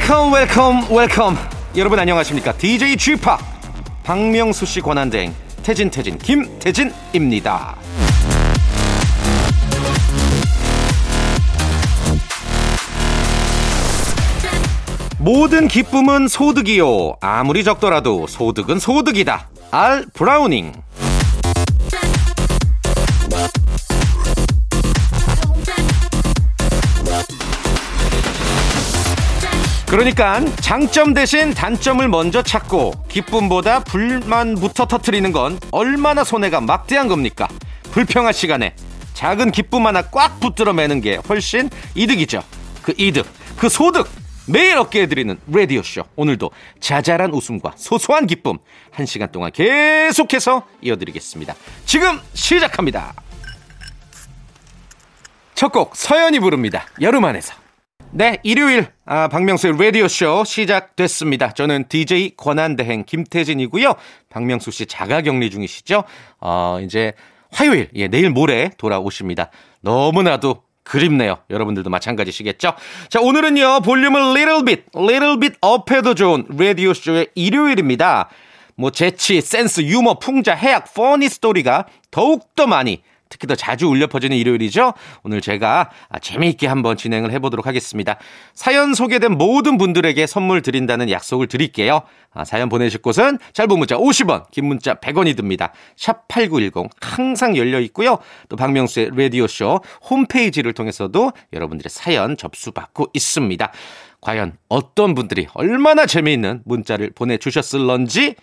Welcome welcome welcome 여러분 안녕하십니까? DJ G Park 박명수 씨 권한대행. 태진 태진 김태진입니다. 모든 기쁨은 소득이요. 아무리 적더라도 소득은 소득이다. 알 브라우닝 그러니까 장점 대신 단점을 먼저 찾고 기쁨보다 불만부터 터트리는 건 얼마나 손해가 막대한 겁니까? 불평할 시간에 작은 기쁨 하나 꽉 붙들어 매는 게 훨씬 이득이죠. 그 이득, 그 소득 매일 얻게 해드리는 라디오쇼. 오늘도 자잘한 웃음과 소소한 기쁨 한 시간 동안 계속해서 이어드리겠습니다. 지금 시작합니다. 첫 곡 서연이 부릅니다. 여름 안에서. 네, 일요일 아, 박명수의 라디오 쇼 시작됐습니다. 저는 DJ 권한대행 김태진이고요. 박명수 씨 자가격리 중이시죠? 어, 이제 화요일, 예, 내일 모레 돌아오십니다. 너무나도 그립네요. 여러분들도 마찬가지시겠죠? 자, 오늘은요, 볼륨을 little bit, little bit up해도 좋은 라디오 쇼의 일요일입니다. 뭐 재치, 센스, 유머, 풍자, 해학, funny story가 더욱더 많이 특히 더 자주 울려 퍼지는 일요일이죠. 오늘 제가 재미있게 한번 진행을 해보도록 하겠습니다. 사연 소개된 모든 분들에게 선물 드린다는 약속을 드릴게요. 아, 사연 보내실 곳은 짧은 문자 50원, 긴 문자 100원이 듭니다. 샵 8910 항상 열려 있고요. 또 박명수의 라디오쇼 홈페이지를 통해서도 여러분들의 사연 접수받고 있습니다. 과연 어떤 분들이 얼마나 재미있는 문자를 보내주셨을런지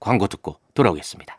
광고 듣고 돌아오겠습니다.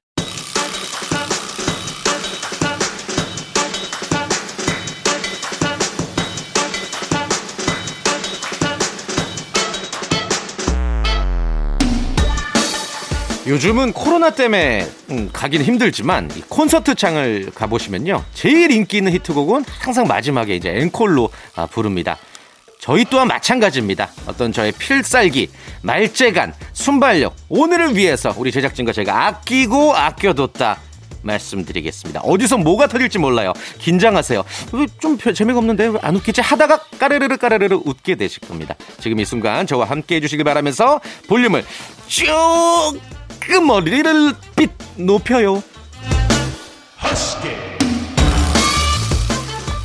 요즘은 코로나 때문에 음, 가기는 힘들지만 이 콘서트 장을 가보시면요 제일 인기 있는 히트곡은 항상 마지막에 이제 앵콜로 아, 부릅니다. 저희 또한 마찬가지입니다. 어떤 저의 필살기, 말재간, 순발력 오늘을 위해서 우리 제작진과 제가 아끼고 아껴뒀다 말씀드리겠습니다. 어디서 뭐가 터질지 몰라요. 긴장하세요. 어, 좀 별- 재미가 없는데 왜안 웃기지 하다가 까르르르 까르르르 웃게 되실 겁니다. 지금 이 순간 저와 함께 해주시길 바라면서 볼륨을 조 금 머리를 빛 높여요.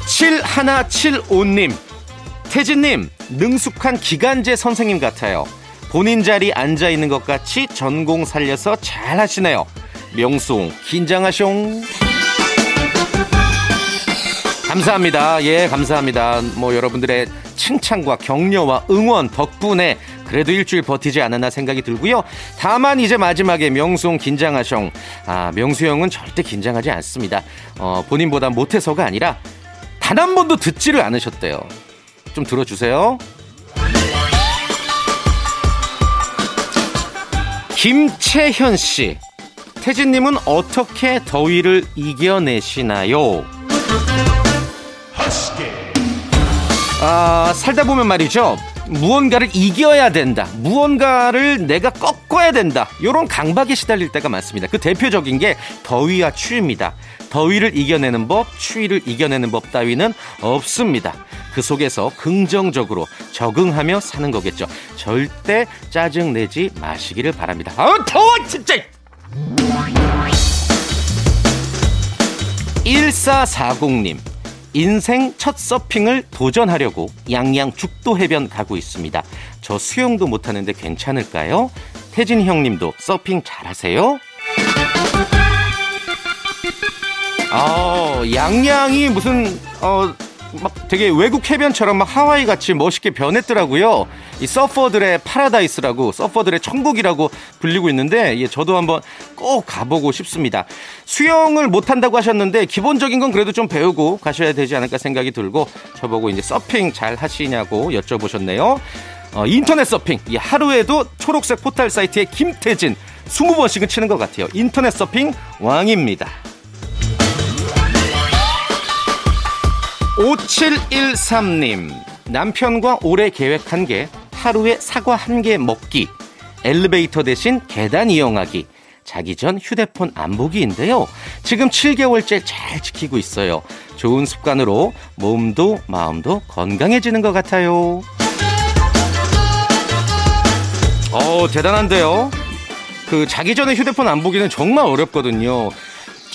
7175님, 태진님, 능숙한 기간제 선생님 같아요. 본인 자리 앉아 있는 것 같이 전공 살려서 잘 하시네요. 명송, 긴장하숑. 감사합니다. 예, 감사합니다. 뭐 여러분들의 칭찬과 격려와 응원 덕분에 그래도 일주일 버티지 않았나 생각이 들고요. 다만 이제 마지막에 명수형 긴장하숑. 아, 명수 형은 절대 긴장하지 않습니다. 어, 본인보다 못해서가 아니라 단 한 번도 듣지를 않으셨대요. 좀 들어주세요. 김채현 씨. 태진님은 어떻게 더위를 이겨내시나요? 아, 살다 보면 말이죠. 무언가를 이겨야 된다. 무언가를 내가 꺾어야 된다. 요런 강박에 시달릴 때가 많습니다. 그 대표적인 게 더위와 추위입니다. 더위를 이겨내는 법, 추위를 이겨내는 법 따위는 없습니다. 그 속에서 긍정적으로 적응하며 사는 거겠죠. 절대 짜증 내지 마시기를 바랍니다. 아, 더워, 진짜! 1440님. 인생 첫 서핑을 도전하려고 양양 죽도 해변 가고 있습니다. 저 수영도 못하는데 괜찮을까요? 태진 형님도 서핑 잘하세요? 아, 양양이 무슨 어 막 되게 외국 해변처럼 막 하와이 같이 멋있게 변했더라고요. 이 서퍼들의 파라다이스라고 서퍼들의 천국이라고 불리고 있는데 예, 저도 한번 꼭 가보고 싶습니다. 수영을 못 한다고 하셨는데 기본적인 건 그래도 좀 배우고 가셔야 되지 않을까 생각이 들고 저보고 이제 서핑 잘 하시냐고 여쭤보셨네요. 어, 인터넷 서핑 이 하루에도 초록색 포탈 사이트에 김태진 20번씩은 치는 것 같아요. 인터넷 서핑 왕입니다. 5713님, 남편과 올해 계획한 게 하루에 사과 한 개 먹기, 엘리베이터 대신 계단 이용하기, 자기 전 휴대폰 안 보기인데요. 지금 7개월째 잘 지키고 있어요. 좋은 습관으로 몸도 마음도 건강해지는 것 같아요. 어, 대단한데요? 그 자기 전에 휴대폰 안 보기는 정말 어렵거든요.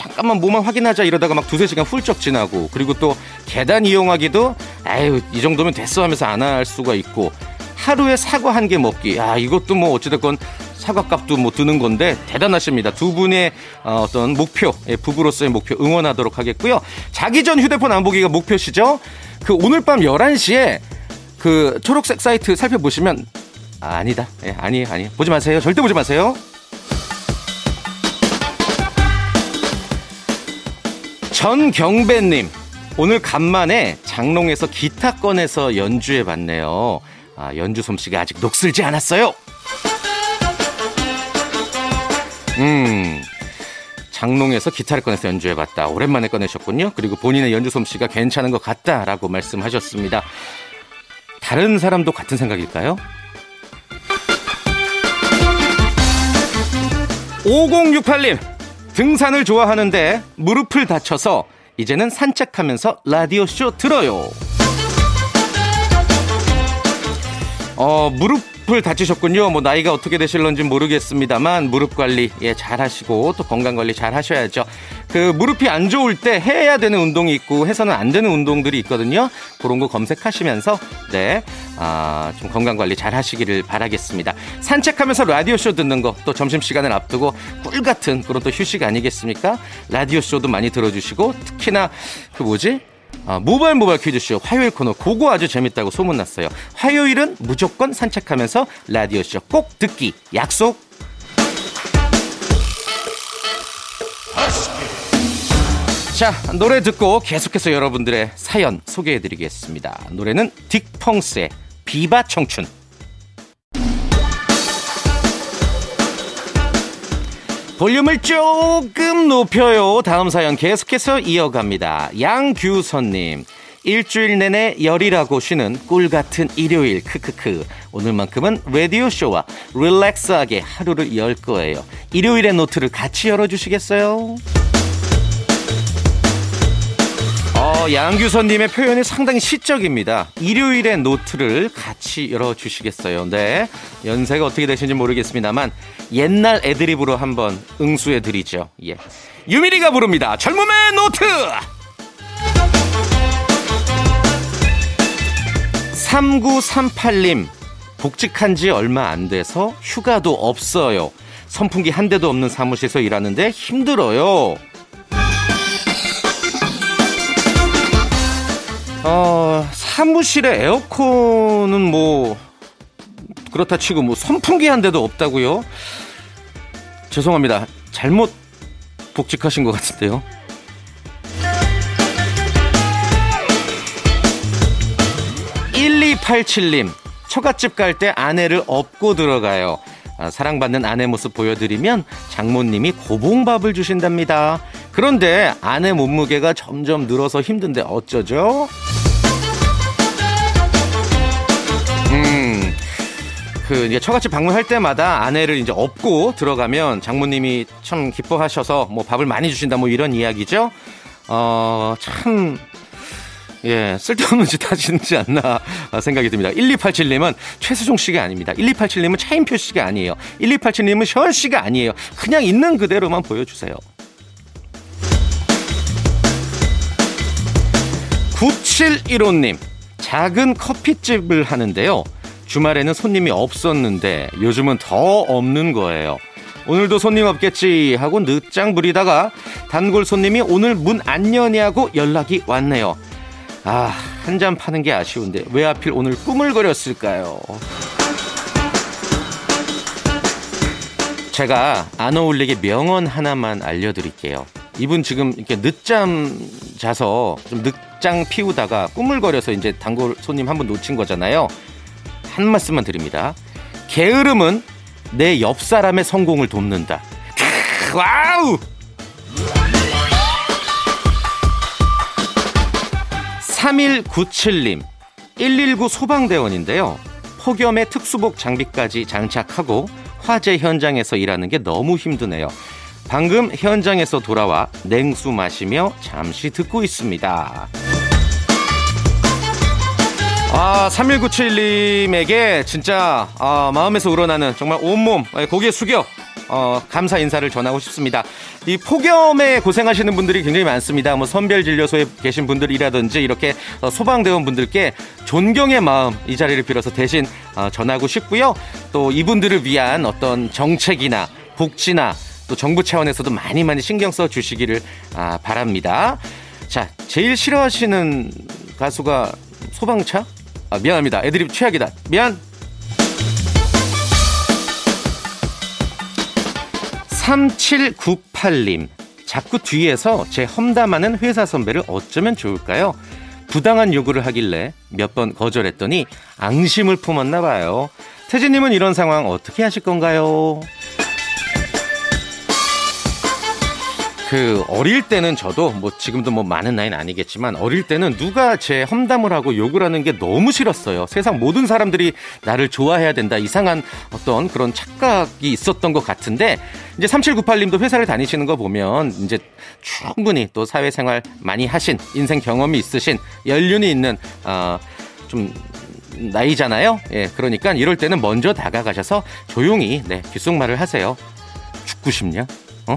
잠깐만 뭐만 확인하자 이러다가 막 두세 시간 훌쩍 지나고 그리고 또 계단 이용하기도 아유 이 정도면 됐어 하면서 안 할 수가 있고 하루에 사과 한 개 먹기. 아 이것도 뭐 어찌됐건 사과값도 뭐 드는 건데 대단하십니다. 두 분의 어, 어떤 목표 예, 부부로서의 목표 응원하도록 하겠고요. 자기 전 휴대폰 안 보기가 목표시죠? 그 오늘 밤 11시에 그 초록색 사이트 살펴보시면 아, 아니다. 예, 아니 아니. 보지 마세요. 절대 보지 마세요 전경배님, 오늘 간만에 장롱에서 기타 꺼내서 연주해 봤네요. 아, 연주 솜씨가 아직 녹슬지 않았어요. 음, 장롱에서 기타를 꺼내서 연주해 봤다. 오랜만에 꺼내셨군요. 그리고 본인의 연주 솜씨가 괜찮은 것 같다라고 말씀하셨습니다. 다른 사람도 같은 생각일까요? 5068님, 등산을 좋아하는데 무릎을 다쳐서 이제는 산책하면서 라디오쇼 들어요. 어, 무릎 무릎을 다치셨군요. 뭐 나이가 어떻게 되실런지 모르겠습니다만 무릎 관리 예, 잘 하시고 또 건강 관리 잘 하셔야죠. 그 무릎이 안 좋을 때 해야 되는 운동이 있고 해서는 안 되는 운동들이 있거든요. 그런 거 검색하시면서 네. 아, 좀 건강 관리 잘 하시기를 바라겠습니다. 산책하면서 라디오 쇼 듣는 거 또 점심 시간을 앞두고 꿀 같은 그런 또 휴식 아니겠습니까? 라디오 쇼도 많이 들어주시고 특히나 그 뭐지? 아, 모바일 모바일 퀴즈쇼 화요일 코너 그거 아주 재밌다고 소문났어요. 화요일은 무조건 산책하면서 라디오쇼 꼭 듣기 약속. 자, 노래 듣고 계속해서 여러분들의 사연 소개해드리겠습니다. 노래는 딕펑스의 비바 청춘. 볼륨을 조금 높여요. 다음 사연 계속해서 이어갑니다. 양규선님. 일주일 내내 열이라고 쉬는 꿀 같은 일요일 크크크 오늘만큼은 라디오 쇼와 릴렉스하게 하루를 열 거예요. 일요일의 노트를 같이 열어 주시겠어요? 어, 양규선님의 표현이 상당히 시적입니다. 일요일의 노트를 같이 열어주시겠어요. 네. 연세가 어떻게 되시는지 모르겠습니다만, 옛날 애드립으로 한번 응수해드리죠. 예. 유미리가 부릅니다. 젊음의 노트! 3938님, 복직한 지 얼마 안 돼서 휴가도 없어요. 선풍기 한 대도 없는 사무실에서 일하는데 힘들어요. 어, 사무실에 에어컨은 뭐 그렇다 치고 뭐 선풍기 한 대도 없다고요? 죄송합니다. 잘못 복직하신 것 같은데요. 1287님, 처갓집 갈 때 아내를 업고 들어가요. 아, 사랑받는 아내 모습 보여드리면 장모님이 고봉밥을 주신답니다. 그런데 아내 몸무게가 점점 늘어서 힘든데 어쩌죠? 음, 그 이제 처갓집 방문할 때마다 아내를 이제 업고 들어가면 장모님이 참 기뻐하셔서 뭐 밥을 많이 주신다 뭐 이런 이야기죠. 어, 참 예, 쓸데없는 짓 하시는지 않나 생각이 듭니다. 1287님은 최수종 씨가 아닙니다. 1287님은 차인표 씨가 아니에요. 1287님은 션 씨가 아니에요. 그냥 있는 그대로만 보여주세요. 9715님, 작은 커피집을 하는데요. 주말에는 손님이 없었는데 요즘은 더 없는 거예요. 오늘도 손님 없겠지 하고 늦장 부리다가 단골 손님이 오늘 문 안 여냐고 연락이 왔네요. 아, 한 잔 파는 게 아쉬운데 왜 하필 오늘 꿈을 그렸을까요? 제가 안 어울리게 명언 하나만 알려드릴게요. 이분 지금 이렇게 늦잠 자서 좀 늦장 피우다가 꾸물거려서 이제 단골 손님 한번 놓친 거잖아요. 한 말씀만 드립니다. 게으름은 내 옆 사람의 성공을 돕는다. Wow! 3197님, 119 소방대원인데요. 폭염에 특수복 장비까지 장착하고 화재 현장에서 일하는 게 너무 힘드네요. 방금 현장에서 돌아와 냉수 마시며 잠시 듣고 있습니다. 아, 3197님에게 진짜 아, 마음에서 우러나는 정말 온몸 고개 숙여 어, 감사 인사를 전하고 싶습니다. 이 폭염에 고생하시는 분들이 굉장히 많습니다. 뭐 선별 진료소에 계신 분들이라든지 이렇게 어, 소방대원 분들께 존경의 마음 이 자리를 빌어서 대신 어, 전하고 싶고요. 또 이분들을 위한 어떤 정책이나 복지나 또 정부 차원에서도 많이 많이 신경 써 주시기를 아, 바랍니다. 자, 제일 싫어하시는 가수가 소방차? 아, 미안합니다. 애드립 최악이다. 미안. 3798님. 자꾸 뒤에서 제 험담하는 회사 선배를 어쩌면 좋을까요? 부당한 요구를 하길래 몇 번 거절했더니 앙심을 품었나 봐요. 태진님은 이런 상황 어떻게 하실 건가요? 그 어릴 때는 저도 뭐 지금도 뭐 많은 나이는 아니겠지만 어릴 때는 누가 제 험담을 하고 욕을 하는 게 너무 싫었어요. 세상 모든 사람들이 나를 좋아해야 된다. 이상한 어떤 그런 착각이 있었던 것 같은데 이제 3798님도 회사를 다니시는 거 보면 이제 충분히 또 사회생활 많이 하신 인생 경험이 있으신 연륜이 있는 어좀 나이잖아요. 예, 그러니까 이럴 때는 먼저 다가가셔서 조용히 네, 귓속말을 하세요. 죽고 싶냐? 어?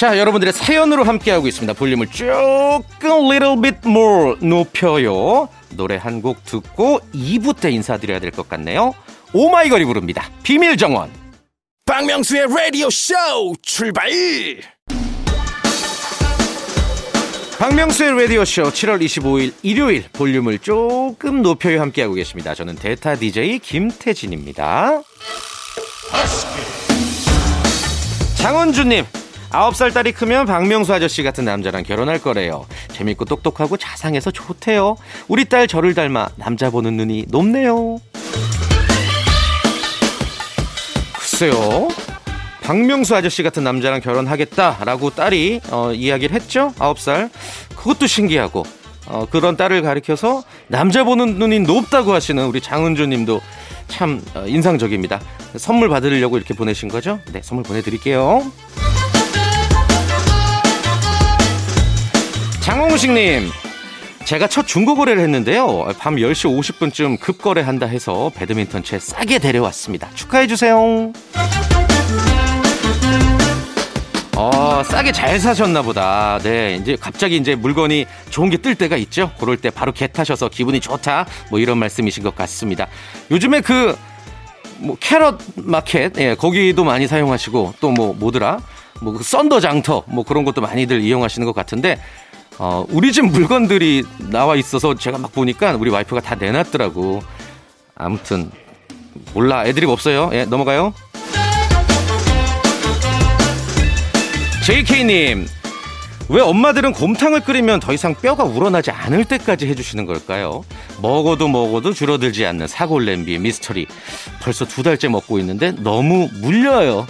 자, 여러분들의 사연으로 함께하고 있습니다. 볼륨을 조금 little bit more 높여요. 노래 한 곡 듣고 2부 때 인사드려야 될 것 같네요. 오마이걸이 부릅니다. 비밀 정원. 박명수의 라디오 쇼 출발! 박명수의 라디오쇼 7월 25일 일요일 볼륨을 조금 높여요 함께하고 계십니다. 저는 데타 DJ 김태진입니다. 장원주님, 아홉 살 딸이 크면 박명수 아저씨 같은 남자랑 결혼할 거래요. 재밌고 똑똑하고 자상해서 좋대요. 우리 딸 저를 닮아 남자 보는 눈이 높네요. 글쎄요. 박명수 아저씨 같은 남자랑 결혼하겠다라고 딸이 어, 이야기를 했죠. 아홉 살. 그것도 신기하고 어, 그런 딸을 가리켜서 남자 보는 눈이 높다고 하시는 우리 장은주 님도 참 어, 인상적입니다. 선물 받으려고 이렇게 보내신 거죠? 네, 선물 보내드릴게요. 장홍식님, 제가 첫 중고 거래를 했는데요. 밤 10시 50분쯤 급거래한다 해서 배드민턴 채 싸게 데려왔습니다. 축하해주세요. 어, 싸게 잘 사셨나 보다. 네, 이제 갑자기 이제 물건이 좋은 게 뜰 때가 있죠. 그럴 때 바로 개 타셔서 기분이 좋다. 뭐 이런 말씀이신 것 같습니다. 요즘에 그, 뭐, 캐럿 마켓, 예, 거기도 많이 사용하시고, 또 뭐, 뭐더라? 뭐, 그 썬더 장터, 뭐 그런 것도 많이들 이용하시는 것 같은데, 어, 우리 집 물건들이 나와 있어서 제가 막 보니까 우리 와이프가 다 내놨더라고. 아무튼 몰라 애드립 없어요. 예, 넘어가요. JK님, 왜 엄마들은 곰탕을 끓이면 더 이상 뼈가 우러나지 않을 때까지 해주시는 걸까요? 먹어도 먹어도 줄어들지 않는 사골 냄비 미스터리. 벌써 두 달째 먹고 있는데 너무 물려요.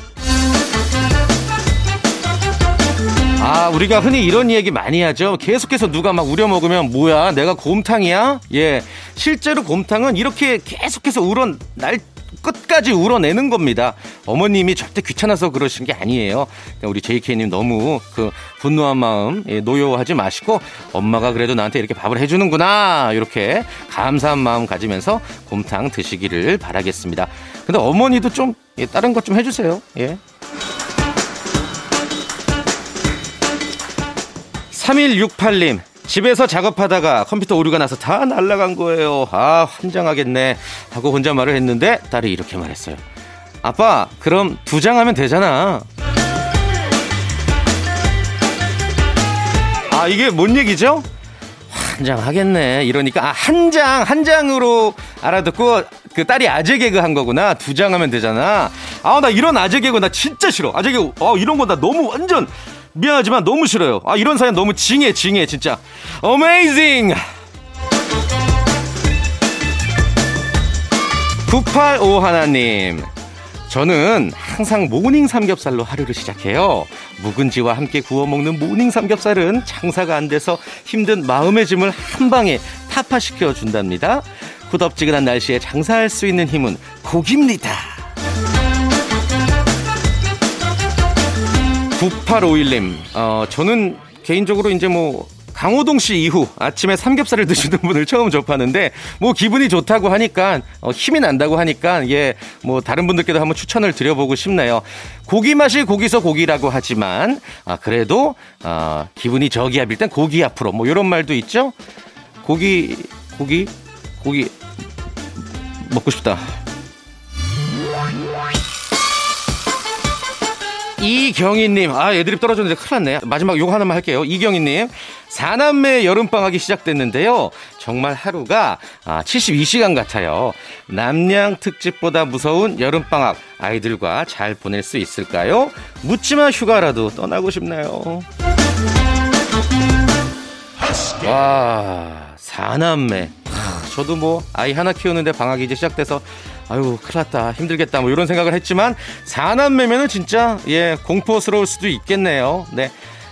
아, 우리가 흔히 이런 얘기 많이 하죠. 계속해서 누가 막 우려 먹으면 뭐야, 내가 곰탕이야? 예. 실제로 곰탕은 이렇게 계속해서 우러 날 끝까지 우러내는 겁니다. 어머님이 절대 귀찮아서 그러신 게 아니에요. 우리 JK님 너무 그 분노한 마음 예, 노여워하지 마시고 엄마가 그래도 나한테 이렇게 밥을 해주는구나 이렇게 감사한 마음 가지면서 곰탕 드시기를 바라겠습니다. 근데 어머니도 좀 예, 다른 것 좀 해주세요. 예. 3168님, 집에서 작업하다가 컴퓨터 오류가 나서 다 날라간 거예요. 아, 환장하겠네. 하고 혼자 말을 했는데 딸이 이렇게 말했어요. 아빠, 그럼 두 장 하면 되잖아. 아, 이게 뭔 얘기죠? 한장 하겠네. 이러니까, 아, 한 장, 한 장으로 알아듣고 그 딸이 아재 개그 한 거구나. 두 장 하면 되잖아. 아, 나 이런 아재 개그 나 진짜 싫어. 아재 개그, 어, 이런 거 나 너무 완전 미안하지만 너무 싫어요. 아, 이런 사연 너무 징해, 징해, 진짜. Amazing! 9851님. 저는 항상 모닝 삼겹살로 하루를 시작해요. 묵은지와 함께 구워 먹는 모닝 삼겹살은 장사가 안 돼서 힘든 마음의 짐을 한 방에 타파시켜 준답니다. 후덥지근한 날씨에 장사할 수 있는 힘은 고기입니다. 9851님, 어, 저는 개인적으로 이제 뭐 강호동 씨 이후 아침에 삼겹살을 드시는 분을 처음 접하는데 뭐 기분이 좋다고 하니까 어, 힘이 난다고 하니까 예 뭐 다른 분들께도 한번 추천을 드려보고 싶네요. 고기 맛이 고기서 고기라고 하지만 아 그래도 아 기분이 저기압일 땐 고기 앞으로 뭐 이런 말도 있죠. 고기 고기 고기 먹고 싶다. 이경희님, 아, 애드립 떨어졌는데 큰일 났네. 마지막 요거 하나만 할게요. 이경희님, 사남매 여름방학이 시작됐는데요. 정말 하루가 아, 72시간 같아요. 남양 특집보다 무서운 여름방학 아이들과 잘 보낼 수 있을까요? 묻지마 휴가라도 떠나고 싶네요. 와, 사남매. 저도 뭐 아이 하나 키우는데 방학이 이제 시작돼서 아유 큰일 났다. 힘들겠다. 뭐 이런 생각을 했지만 사남매면은 진짜 예 공포스러울 수도 있겠네요. 네.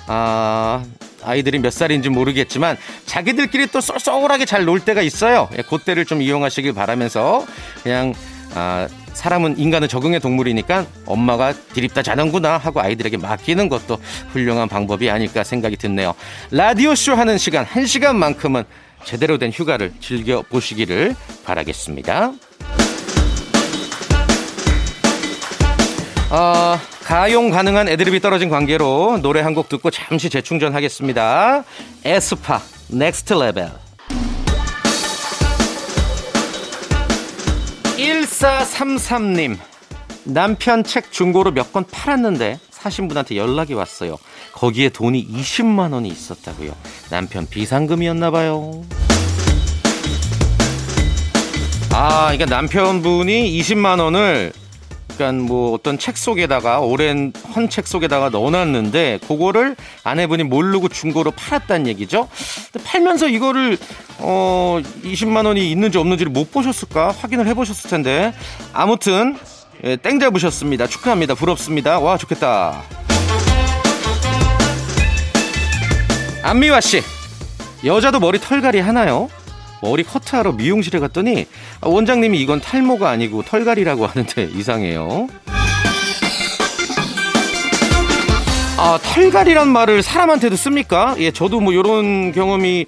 아, 아이들이 몇 살인지 모르겠지만 자기들끼리 또 쏠쏠하게 잘 놀 때가 있어요. 예, 그때를 좀 이용하시길 바라면서 그냥 아, 사람은 인간은 적응의 동물이니까 엄마가 디립다 자는구나 하고 아이들에게 맡기는 것도 훌륭한 방법이 아닐까 생각이 드네요. 라디오쇼 하는 시간, 한 시간만큼은 제대로 된 휴가를 즐겨보시기를 바라겠습니다. 어, 가용 가능한 애드립이 떨어진 관계로 노래 한 곡 듣고 잠시 재충전하겠습니다. 에스파, Next Level. 1433님. 남편 책 중고로 몇 권 팔았는데 사신 분한테 연락이 왔어요. 거기에 돈이 20만 원이 있었다고요. 남편 비상금이었나 봐요. 아, 그러니까 남편분이 20만 원을 그러니까 뭐 어떤 책 속에다가 오랜 헌 책 속에다가 넣어놨는데 그거를 아내분이 모르고 중고로 팔았다는 얘기죠. 팔면서 이거를 어 20만 원이 있는지 없는지를 못 보셨을까 확인을 해보셨을 텐데 아무튼 예, 땡 잡으셨습니다. 축하합니다. 부럽습니다. 와 좋겠다. 안미화 씨 여자도 머리 털갈이 하나요? 머리 커트하러 미용실에 갔더니 원장님이 이건 탈모가 아니고 털갈이라고 하는데 이상해요. 아, 털갈이란 말을 사람한테도 씁니까? 예, 저도 뭐 이런 경험이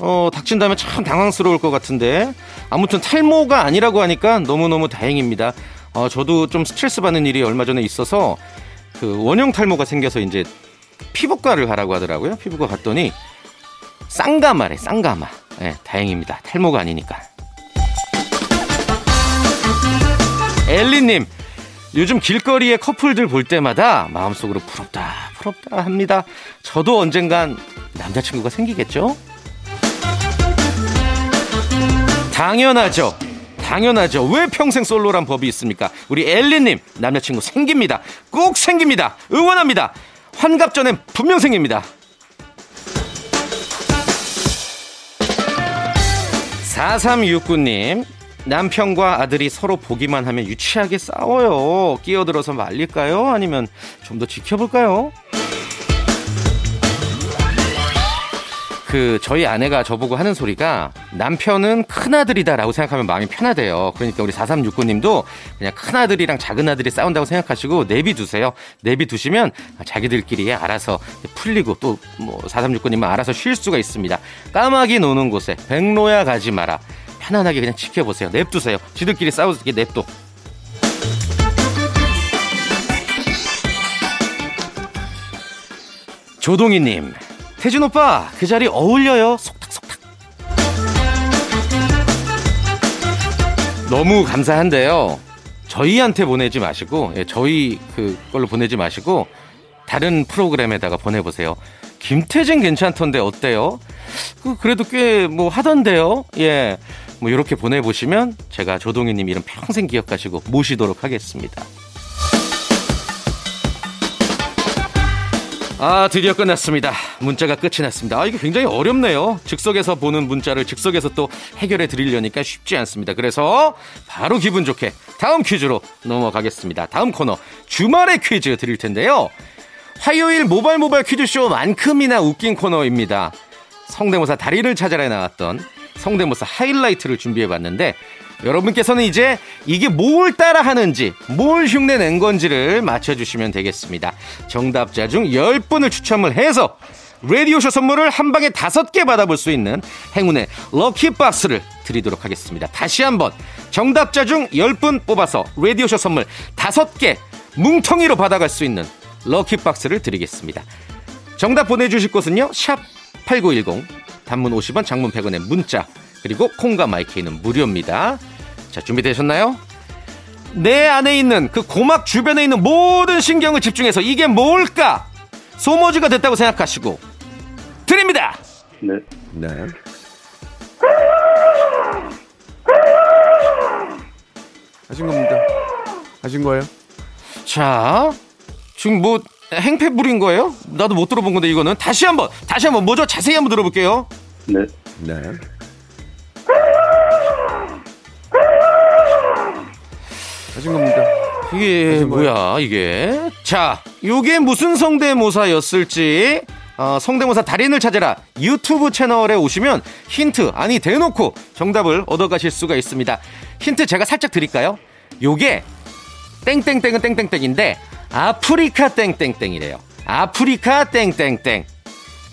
어, 닥친다면 참 당황스러울 것 같은데 아무튼 탈모가 아니라고 하니까 너무너무 다행입니다. 어, 저도 좀 스트레스 받는 일이 얼마 전에 있어서 그 원형 탈모가 생겨서 이제 피부과를 가라고 하더라고요. 피부과 갔더니 쌍가마래, 쌍가마. 네, 다행입니다. 탈모가 아니니까. 엘리님, 요즘 길거리에 커플들 볼 때마다 마음속으로 부럽다, 부럽다 합니다. 저도 언젠간 남자친구가 생기겠죠? 당연하죠. 당연하죠. 왜 평생 솔로란 법이 있습니까? 우리 엘리님, 남자친구 생깁니다. 꼭 생깁니다. 응원합니다. 환갑 전엔 분명 생깁니다. 4369님, 남편과 아들이 서로 보기만 하면 유치하게 싸워요. 끼어들어서 말릴까요? 아니면 좀 더 지켜볼까요? 그 저희 아내가 저보고 하는 소리가 남편은 큰아들이다라고 생각하면 마음이 편하대요. 그러니까 우리 4369님도 그냥 큰아들이랑 작은아들이 싸운다고 생각하시고 내비두세요. 내비두시면 자기들끼리 알아서 풀리고 또 뭐 4369님은 알아서 쉴 수가 있습니다. 까마귀 노는 곳에 백로야 가지 마라. 편안하게 그냥 지켜보세요. 냅두세요. 지들끼리 싸우게 냅둬. 조동희님 태준 오빠 그 자리 어울려요 속닥속닥 너무 감사한데요 저희한테 보내지 마시고 예, 저희 그걸로 보내지 마시고 다른 프로그램에다가 보내보세요 김태진 괜찮던데 어때요? 그 그래도 꽤 뭐 하던데요. 예. 뭐 이렇게 보내보시면 제가 조동희님 이름 평생 기억하시고 모시도록 하겠습니다. 아, 드디어 끝났습니다. 문자가 끝이 났습니다. 아, 이게 굉장히 어렵네요. 즉석에서 보는 문자를 즉석에서 또 해결해 드리려니까 쉽지 않습니다. 그래서 바로 기분 좋게 다음 퀴즈로 넘어가겠습니다. 다음 코너 주말의 퀴즈 드릴 텐데요. 화요일 모발 모발 퀴즈쇼만큼이나 웃긴 코너입니다. 성대모사 달인을 찾아라 나왔던 성대모사 하이라이트를 준비해 봤는데 여러분께서는 이제 이게 뭘 따라 하는지, 뭘 흉내 낸 건지를 맞춰주시면 되겠습니다. 정답자 중 10분을 추첨을 해서 라디오쇼 선물을 한 방에 다섯 개 받아볼 수 있는 행운의 럭키박스를 드리도록 하겠습니다. 다시 한번 정답자 중 10분 뽑아서 라디오쇼 선물 다섯 개 뭉텅이로 받아갈 수 있는 럭키박스를 드리겠습니다. 정답 보내주실 곳은요. 샵 8910 단문 50원 장문 100원의 문자 그리고 콩과 마이케이는 무료입니다. 자, 준비되셨나요? 내 안에 있는 그 고막 주변에 있는 모든 신경을 집중해서 이게 뭘까? 소모지가 됐다고 생각하시고 드립니다. 네. 네. 하신 겁니다. 하신 거예요? 자, 지금 뭐 행패 부린 거예요? 나도 못 들어본 건데 이거는 다시 한번 다시 한번 뭐죠? 자세히 한번 들어볼게요. 네. 네. 하신 겁니다. 이게? 뭐야 이게? 자, 요게 무슨 성대모사였을지 어, 성대모사 달인을 찾아라 유튜브 채널에 오시면 힌트 아니 대놓고 정답을 얻어가실 수가 있습니다. 힌트 제가 살짝 드릴까요? 요게 땡땡땡은 땡땡땡인데 아프리카 땡땡땡이래요. 아프리카 땡땡땡.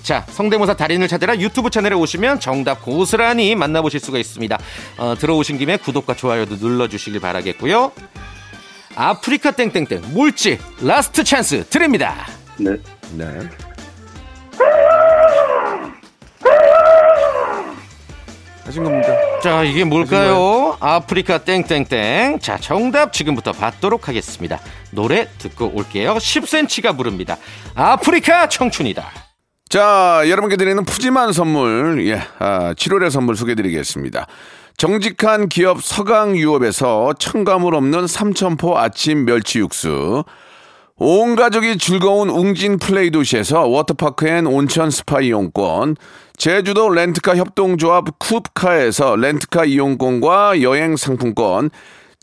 자, 성대모사 달인을 찾아라 유튜브 채널에 오시면 정답 고스란히 만나보실 수가 있습니다. 어, 들어오신 김에 구독과 좋아요도 눌러주시길 바라겠고요. 아프리카 땡땡땡 뭘지 last chance 드립니다. 네. 네. 하신 겁니다. 자, 이게 뭘까요? 아프리카 땡땡땡. 자, 정답 지금부터 받도록 하겠습니다. 노래 듣고 올게요. 10cm가 부릅니다. 아프리카 청춘이다. 자, 여러분께 드리는 푸짐한 선물, 예, 아, 7월의 선물 소개드리겠습니다. 정직한 기업 서강유업에서 첨가물 없는 삼천포 아침 멸치 육수, 온 가족이 즐거운 웅진 플레이 도시에서 워터파크 and 온천 스파 이용권, 제주도 렌트카 협동조합 쿱카에서 렌트카 이용권과 여행 상품권,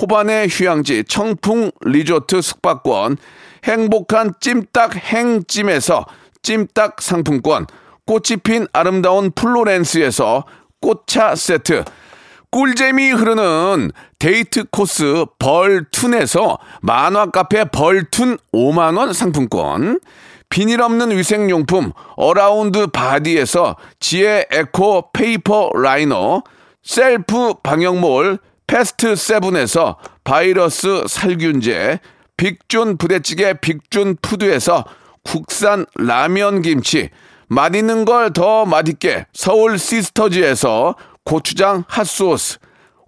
호반의 휴양지 청풍 리조트 숙박권, 행복한 찜닭 행찜에서 찜닭 상품권, 꽃이 핀 아름다운 플로렌스에서 꽃차 세트, 꿀잼이 흐르는 데이트 코스 벌툰에서 만화 카페 벌툰 5만원 상품권, 비닐 없는 위생용품 어라운드 바디에서 지혜 eco paper liner, 셀프 방역몰 패스트 세븐에서 바이러스 살균제, 빅준 부대찌개 빅준 푸드에서 국산 라면 김치, 맛있는 걸 더 맛있게 서울 시스터즈에서 고추장 핫소스,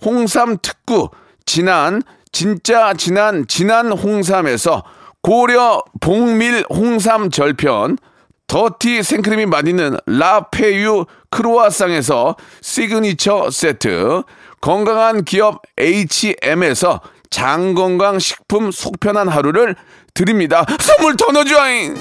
홍삼 특구, 진한, 진짜 진한, 진한 홍삼에서 고려 봉밀 홍삼 절편, 더티 생크림이 맛있는 라페유 크로아상에서 시그니처 세트, 건강한 기업 H&M에서 장건강 식품 속편한 하루를 드립니다. 선물 더 넣어줘잉!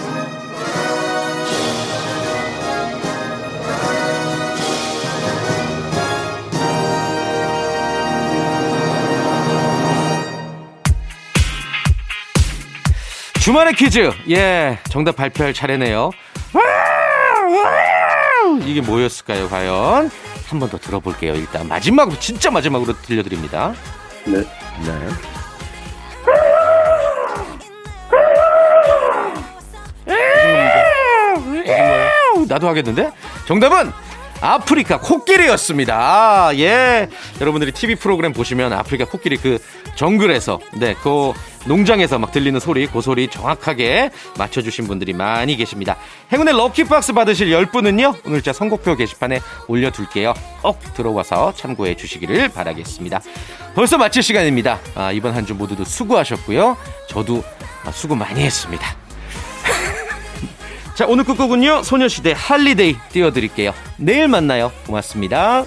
주말의 퀴즈. 예, 정답 발표할 차례네요. 이게 뭐였을까요, 과연? 한 번 더 들어볼게요. 일단 마지막으로 진짜 마지막으로 들려드립니다. 네. 네. 나도 하겠는데? 정답은 아프리카 코끼리였습니다. 아, 예. 여러분들이 TV 프로그램 보시면 아프리카 코끼리 그 정글에서, 네, 그 농장에서 막 들리는 소리, 그 소리 정확하게 맞춰주신 분들이 많이 계십니다. 행운의 lucky box 받으실 10분은요, 오늘자 선곡표 게시판에 올려둘게요. 꼭 들어와서 참고해 주시기를 바라겠습니다. 벌써 마칠 시간입니다. 아, 이번 한 주 모두도 수고하셨고요. 저도 아, 수고 많이 했습니다. 자, 오늘 끝곡은요, 소녀시대 Holiday 띄워드릴게요. 내일 만나요. 고맙습니다.